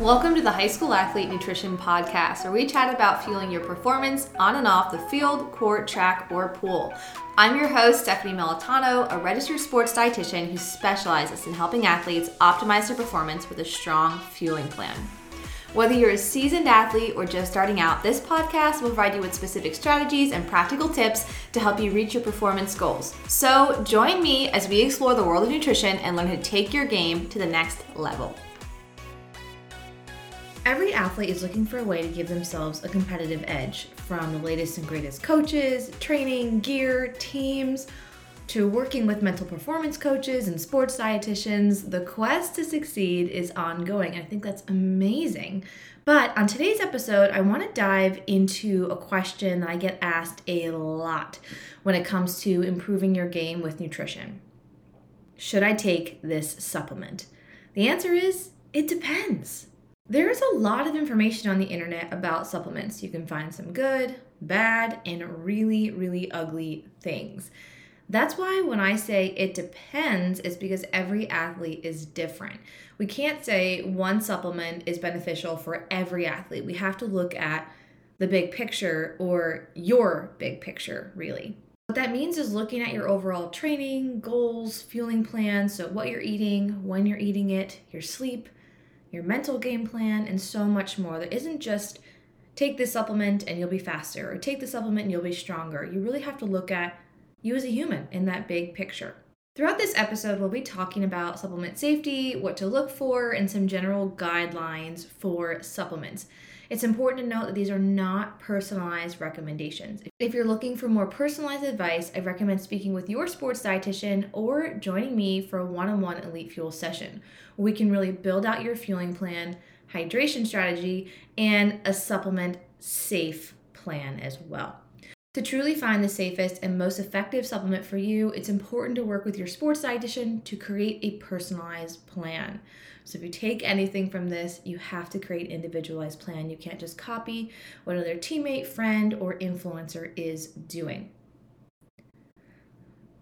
Welcome to the High School Athlete Nutrition Podcast, where we chat about fueling your performance on and off the field, court, track, or pool. I'm your host, Stephanie Melitano, a registered sports dietitian who specializes in helping athletes optimize their performance with a strong fueling plan. Whether you're a seasoned athlete or just starting out, this podcast will provide you with specific strategies and practical tips to help you reach your performance goals. So, join me as we explore the world of nutrition and learn how to take your game to the next level. Every athlete is looking for a way to give themselves a competitive edge from the latest and greatest coaches, training, gear, teams, to working with mental performance coaches and sports dietitians. The quest to succeed is ongoing. and I think that's amazing. But on today's episode, I want to dive into a question that I get asked a lot when it comes to improving your game with nutrition. Should I take this supplement? The answer is it depends. There is a lot of information on the internet about supplements. You can find some good, bad, and really, really ugly things. That's why when I say it depends, it's because every athlete is different. We can't say one supplement is beneficial for every athlete. We have to look at the big picture or your big picture, really. What that means is looking at your overall training, goals, fueling plans, so what you're eating, when you're eating it, your sleep, your mental game plan, and so much more. There isn't just take this supplement and you'll be faster, or take the supplement and you'll be stronger. You really have to look at you as a human in that big picture. Throughout this episode, we'll be talking about supplement safety, what to look for, and some general guidelines for supplements. It's important to note that these are not personalized recommendations. If you're looking for more personalized advice, I recommend speaking with your sports dietitian or joining me for a one on one Elite Fuel session we can really build out your fueling plan, hydration strategy, and a supplement safe plan as well. To truly find the safest and most effective supplement for you, it's important to work with your sports dietitian to create a personalized plan. So if you take anything from this, you have to create an individualized plan. You can't just copy what another teammate, friend, or influencer is doing.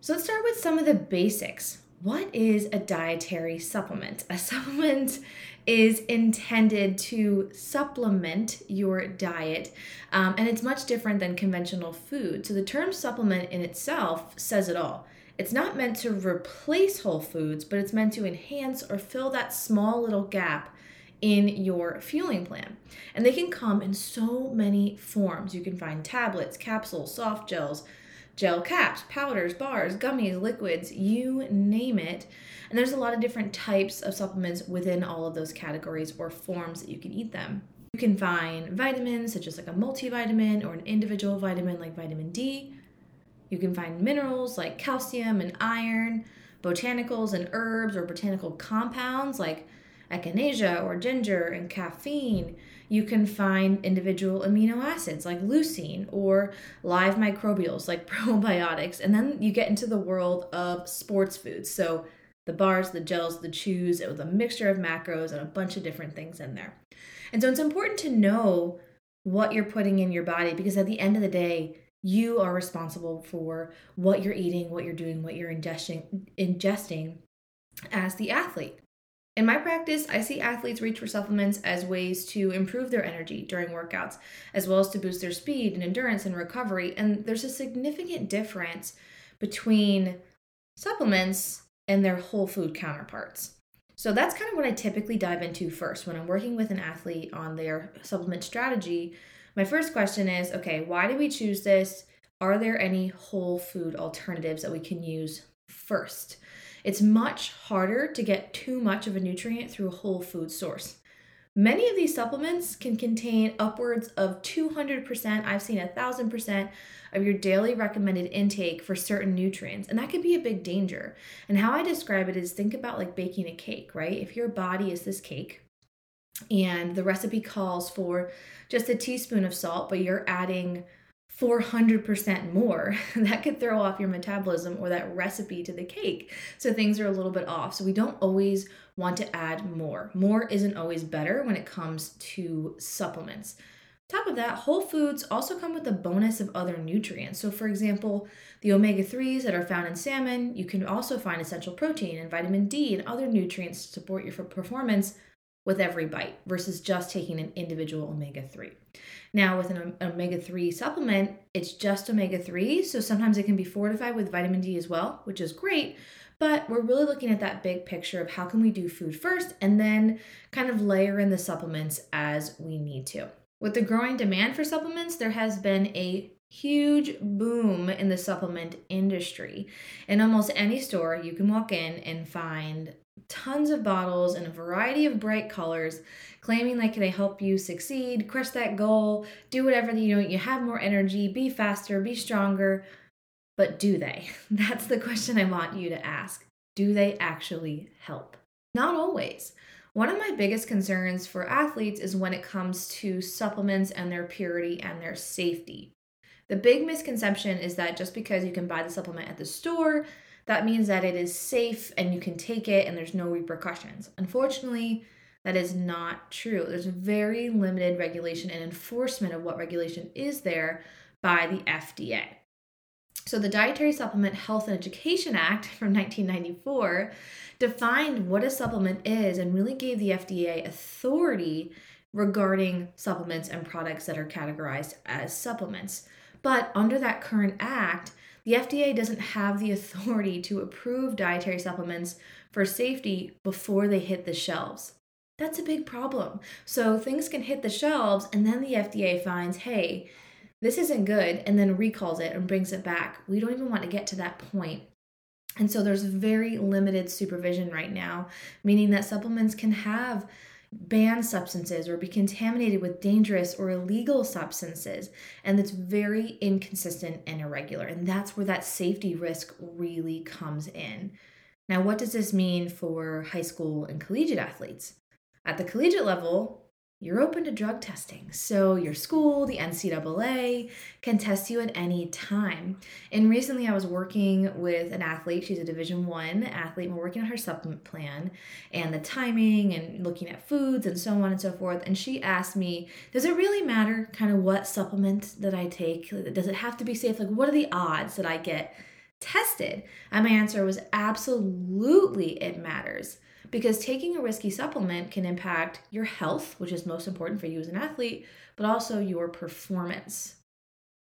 So let's start with some of the basics. What is a dietary supplement? A supplement is intended to supplement your diet, um, and it's much different than conventional food. So the term supplement in itself says it all. It's not meant to replace whole foods, but it's meant to enhance or fill that small little gap in your fueling plan. And they can come in so many forms. You can find tablets, capsules, soft gels, gel caps, powders, bars, gummies, liquids, you name it. And there's a lot of different types of supplements within all of those categories or forms that you can eat them. You can find vitamins, such as like a multivitamin or an individual vitamin like vitamin D, you can find minerals like calcium and iron, botanicals and herbs or botanical compounds like echinacea or ginger and caffeine. You can find individual amino acids like leucine or live microbials like probiotics. And then you get into the world of sports foods. So the bars, the gels, the chews, it was a mixture of macros and a bunch of different things in there. And so it's important to know what you're putting in your body because at the end of the day, you are responsible for what you're eating, what you're doing, what you're ingesting ingesting as the athlete. In my practice, I see athletes reach for supplements as ways to improve their energy during workouts, as well as to boost their speed and endurance and recovery. And there's a significant difference between supplements and their whole food counterparts. So that's kind of what I typically dive into first when I'm working with an athlete on their supplement strategy my first question is okay, why did we choose this? Are there any whole food alternatives that we can use first? It's much harder to get too much of a nutrient through a whole food source. Many of these supplements can contain upwards of 200%, I've seen 1000% of your daily recommended intake for certain nutrients, and that could be a big danger. And how I describe it is think about like baking a cake, right? If your body is this cake, and the recipe calls for just a teaspoon of salt, but you're adding 400% more, that could throw off your metabolism or that recipe to the cake. So things are a little bit off. So we don't always want to add more. More isn't always better when it comes to supplements. Top of that, whole foods also come with a bonus of other nutrients. So, for example, the omega 3s that are found in salmon, you can also find essential protein and vitamin D and other nutrients to support your performance with every bite versus just taking an individual omega 3. Now, with an omega 3 supplement, it's just omega 3, so sometimes it can be fortified with vitamin D as well, which is great. But we're really looking at that big picture of how can we do food first and then kind of layer in the supplements as we need to. With the growing demand for supplements, there has been a huge boom in the supplement industry. In almost any store, you can walk in and find tons of bottles in a variety of bright colors claiming like they help you succeed crush that goal do whatever you know you have more energy be faster be stronger. But do they? That's the question i want you to ask. Do they actually help? Not always. One of my biggest concerns for athletes is when it comes to supplements and their purity and their safety. The big misconception is that just because you can buy the supplement at the store that means that it is safe and you can take it and there's no repercussions. Unfortunately, that is not true. There's very limited regulation and enforcement of what regulation is there by the FDA. So, the Dietary Supplement Health and Education Act from 1994 defined what a supplement is and really gave the FDA authority regarding supplements and products that are categorized as supplements. But under that current act, the FDA doesn't have the authority to approve dietary supplements for safety before they hit the shelves. That's a big problem. So things can hit the shelves, and then the FDA finds, hey, this isn't good, and then recalls it and brings it back. We don't even want to get to that point. And so there's very limited supervision right now, meaning that supplements can have banned substances or be contaminated with dangerous or illegal substances. And it's very inconsistent and irregular. And that's where that safety risk really comes in. Now, what does this mean for high school and collegiate athletes? At the collegiate level, you're open to drug testing. So your school, the NCAA, can test you at any time. And recently I was working with an athlete, she's a division one athlete, and we're working on her supplement plan and the timing and looking at foods and so on and so forth. And she asked me, does it really matter kind of what supplement that I take? Does it have to be safe? Like what are the odds that I get tested? And my answer was absolutely it matters because taking a risky supplement can impact your health, which is most important for you as an athlete, but also your performance.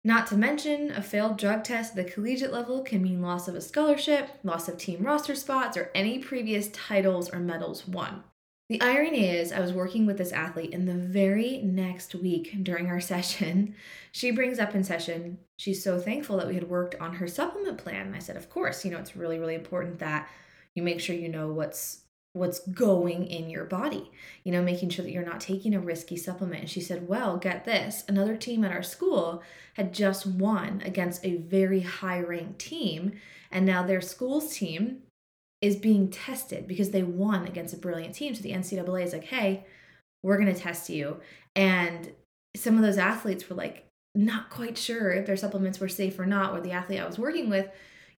Not to mention, a failed drug test at the collegiate level can mean loss of a scholarship, loss of team roster spots, or any previous titles or medals won. The irony is, I was working with this athlete, and the very next week during our session, she brings up in session, she's so thankful that we had worked on her supplement plan. I said, Of course, you know, it's really, really important that you make sure you know what's what's going in your body, you know, making sure that you're not taking a risky supplement. And she said, Well, get this another team at our school had just won against a very high ranked team. And now their school's team is being tested because they won against a brilliant team. So the NCAA is like, Hey, we're going to test you. And some of those athletes were like, not quite sure if their supplements were safe or not, or the athlete I was working with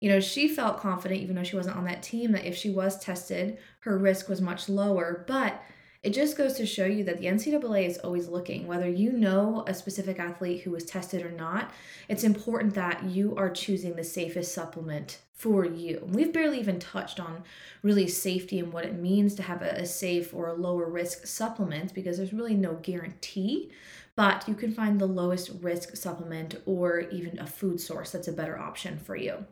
you know, she felt confident, even though she wasn't on that team, that if she was tested, her risk was much lower. But it just goes to show you that the NCAA is always looking. Whether you know a specific athlete who was tested or not, it's important that you are choosing the safest supplement for you. We've barely even touched on really safety and what it means to have a, safe or a lower risk supplement because there's really no guarantee. But you can find the lowest risk supplement or even a food source that's a better option for you.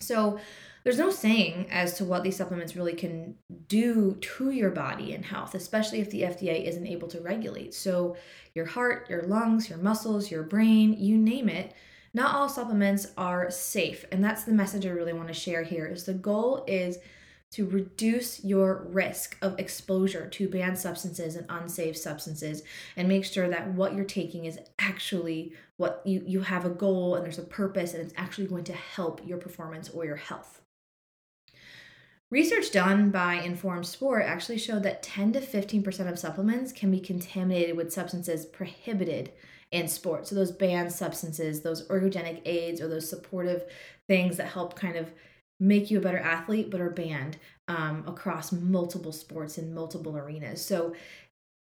So there's no saying as to what these supplements really can do to your body and health, especially if the FDA isn't able to regulate. So your heart, your lungs, your muscles, your brain, you name it, not all supplements are safe. And that's the message I really want to share here is the goal is to reduce your risk of exposure to banned substances and unsafe substances and make sure that what you're taking is actually what you you have a goal and there's a purpose and it's actually going to help your performance or your health. Research done by Informed Sport actually showed that 10 to 15% of supplements can be contaminated with substances prohibited in sport. So those banned substances, those ergogenic aids or those supportive things that help kind of make you a better athlete, but are banned um, across multiple sports in multiple arenas. So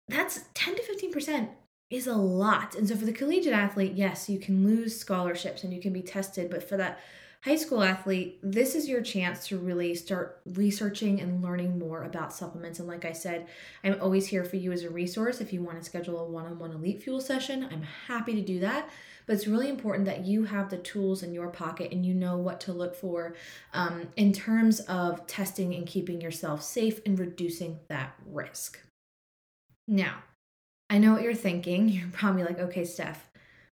that's 10 to 15% is a lot. And so for the collegiate athlete, yes, you can lose scholarships and you can be tested, but for that high school athlete, this is your chance to really start researching and learning more about supplements. And like I said, I'm always here for you as a resource. If you want to schedule a one on one Elite Fuel session, I'm happy to do that. But it's really important that you have the tools in your pocket and you know what to look for um, in terms of testing and keeping yourself safe and reducing that risk. Now, I know what you're thinking. You're probably like, okay, Steph,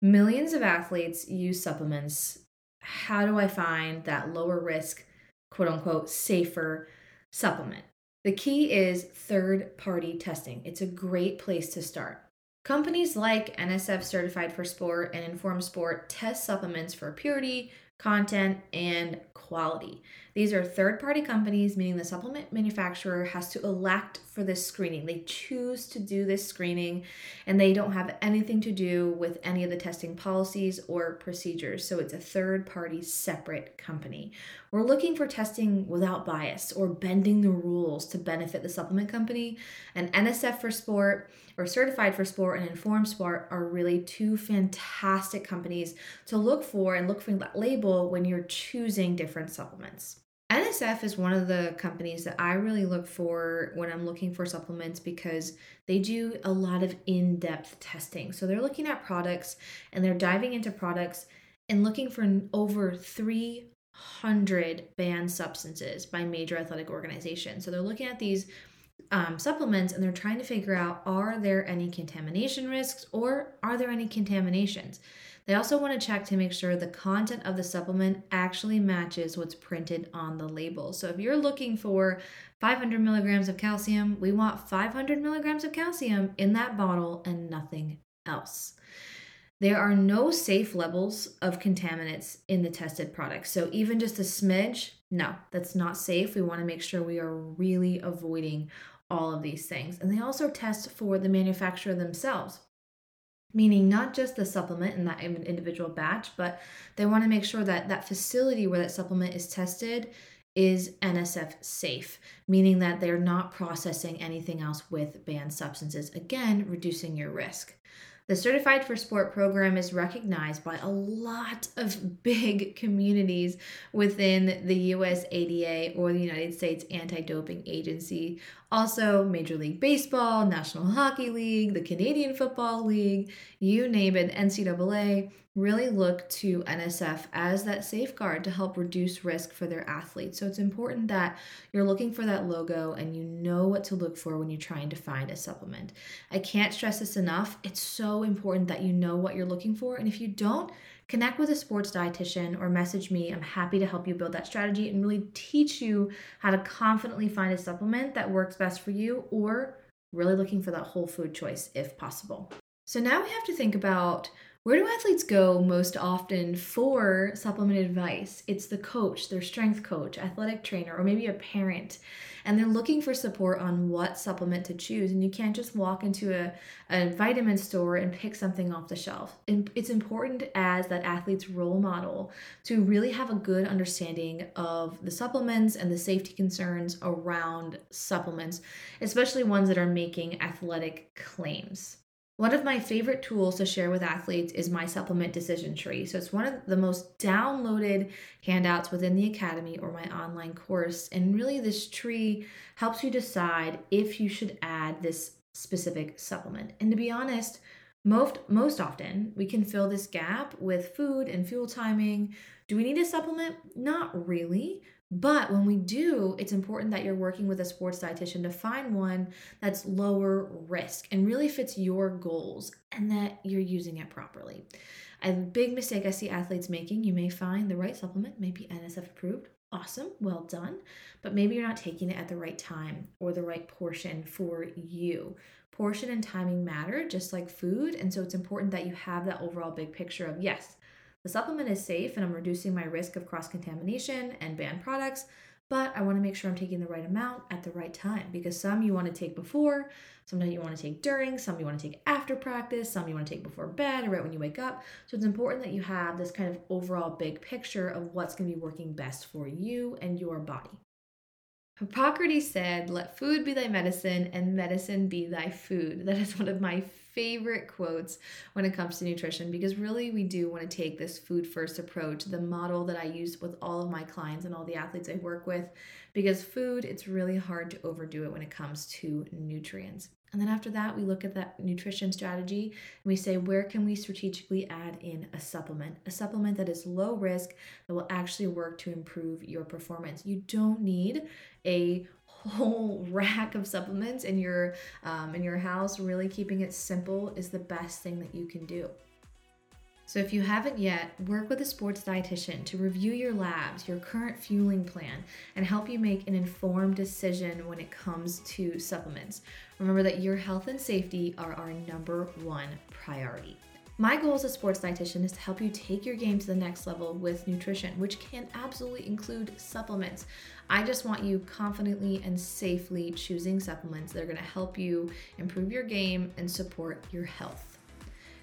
millions of athletes use supplements. How do I find that lower risk, quote unquote, safer supplement? The key is third party testing. It's a great place to start. Companies like NSF Certified for Sport and Informed Sport test supplements for purity, content, and quality. These are third party companies, meaning the supplement manufacturer has to elect for this screening. They choose to do this screening and they don't have anything to do with any of the testing policies or procedures. So it's a third party separate company. We're looking for testing without bias or bending the rules to benefit the supplement company. And NSF for Sport or Certified for Sport and Informed Sport are really two fantastic companies to look for and look for that label when you're choosing different supplements. NSF is one of the companies that I really look for when I'm looking for supplements because they do a lot of in depth testing. So they're looking at products and they're diving into products and looking for over 300 banned substances by major athletic organizations. So they're looking at these um, supplements and they're trying to figure out are there any contamination risks or are there any contaminations? They also want to check to make sure the content of the supplement actually matches what's printed on the label. So if you're looking for 500 milligrams of calcium, we want 500 milligrams of calcium in that bottle and nothing else. There are no safe levels of contaminants in the tested products. So even just a smidge, no, that's not safe. We want to make sure we are really avoiding all of these things. And they also test for the manufacturer themselves meaning not just the supplement in that individual batch, but they want to make sure that that facility where that supplement is tested is NSF safe, meaning that they're not processing anything else with banned substances, again, reducing your risk. The Certified for Sport program is recognized by a lot of big communities within the USADA or the United States Anti Doping Agency. Also, Major League Baseball, National Hockey League, the Canadian Football League, you name it, NCAA really look to NSF as that safeguard to help reduce risk for their athletes. So it's important that you're looking for that logo and you know what to look for when you're trying to find a supplement. I can't stress this enough. It's so important that you know what you're looking for. And if you don't, connect with a sports dietitian or message me. I'm happy to help you build that strategy and really teach you how to confidently find a supplement that works best for you or really looking for that whole food choice if possible. So now we have to think about where do athletes go most often for supplement advice? It's the coach, their strength coach, athletic trainer, or maybe a parent. And they're looking for support on what supplement to choose. And you can't just walk into a, a vitamin store and pick something off the shelf. It's important as that athlete's role model to really have a good understanding of the supplements and the safety concerns around supplements, especially ones that are making athletic claims. One of my favorite tools to share with athletes is my supplement decision tree. So it's one of the most downloaded handouts within the academy or my online course. And really, this tree helps you decide if you should add this specific supplement. And to be honest, most most often we can fill this gap with food and fuel timing. Do we need a supplement? Not really, but when we do, it's important that you're working with a sports dietitian to find one that's lower risk and really fits your goals and that you're using it properly. A big mistake I see athletes making, you may find the right supplement may be NSF approved. Awesome, well done. But maybe you're not taking it at the right time or the right portion for you. Portion and timing matter just like food. And so it's important that you have that overall big picture of yes, the supplement is safe and I'm reducing my risk of cross contamination and banned products, but I want to make sure I'm taking the right amount at the right time because some you want to take before, some you want to take during, some you want to take after practice, some you want to take before bed or right when you wake up. So it's important that you have this kind of overall big picture of what's going to be working best for you and your body. Hippocrates said, Let food be thy medicine and medicine be thy food. That is one of my favorite quotes when it comes to nutrition because really we do want to take this food first approach, the model that I use with all of my clients and all the athletes I work with, because food, it's really hard to overdo it when it comes to nutrients. And then after that, we look at that nutrition strategy and we say, where can we strategically add in a supplement? A supplement that is low risk that will actually work to improve your performance. You don't need a whole rack of supplements in your um, in your house. Really keeping it simple is the best thing that you can do. So, if you haven't yet, work with a sports dietitian to review your labs, your current fueling plan, and help you make an informed decision when it comes to supplements. Remember that your health and safety are our number one priority. My goal as a sports dietitian is to help you take your game to the next level with nutrition, which can absolutely include supplements. I just want you confidently and safely choosing supplements that are going to help you improve your game and support your health.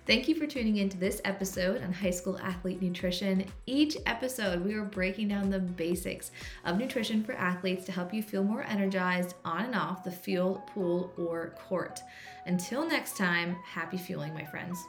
Thank you for tuning in to this episode on high school athlete nutrition. Each episode, we are breaking down the basics of nutrition for athletes to help you feel more energized on and off the field, pool, or court. Until next time, happy fueling, my friends.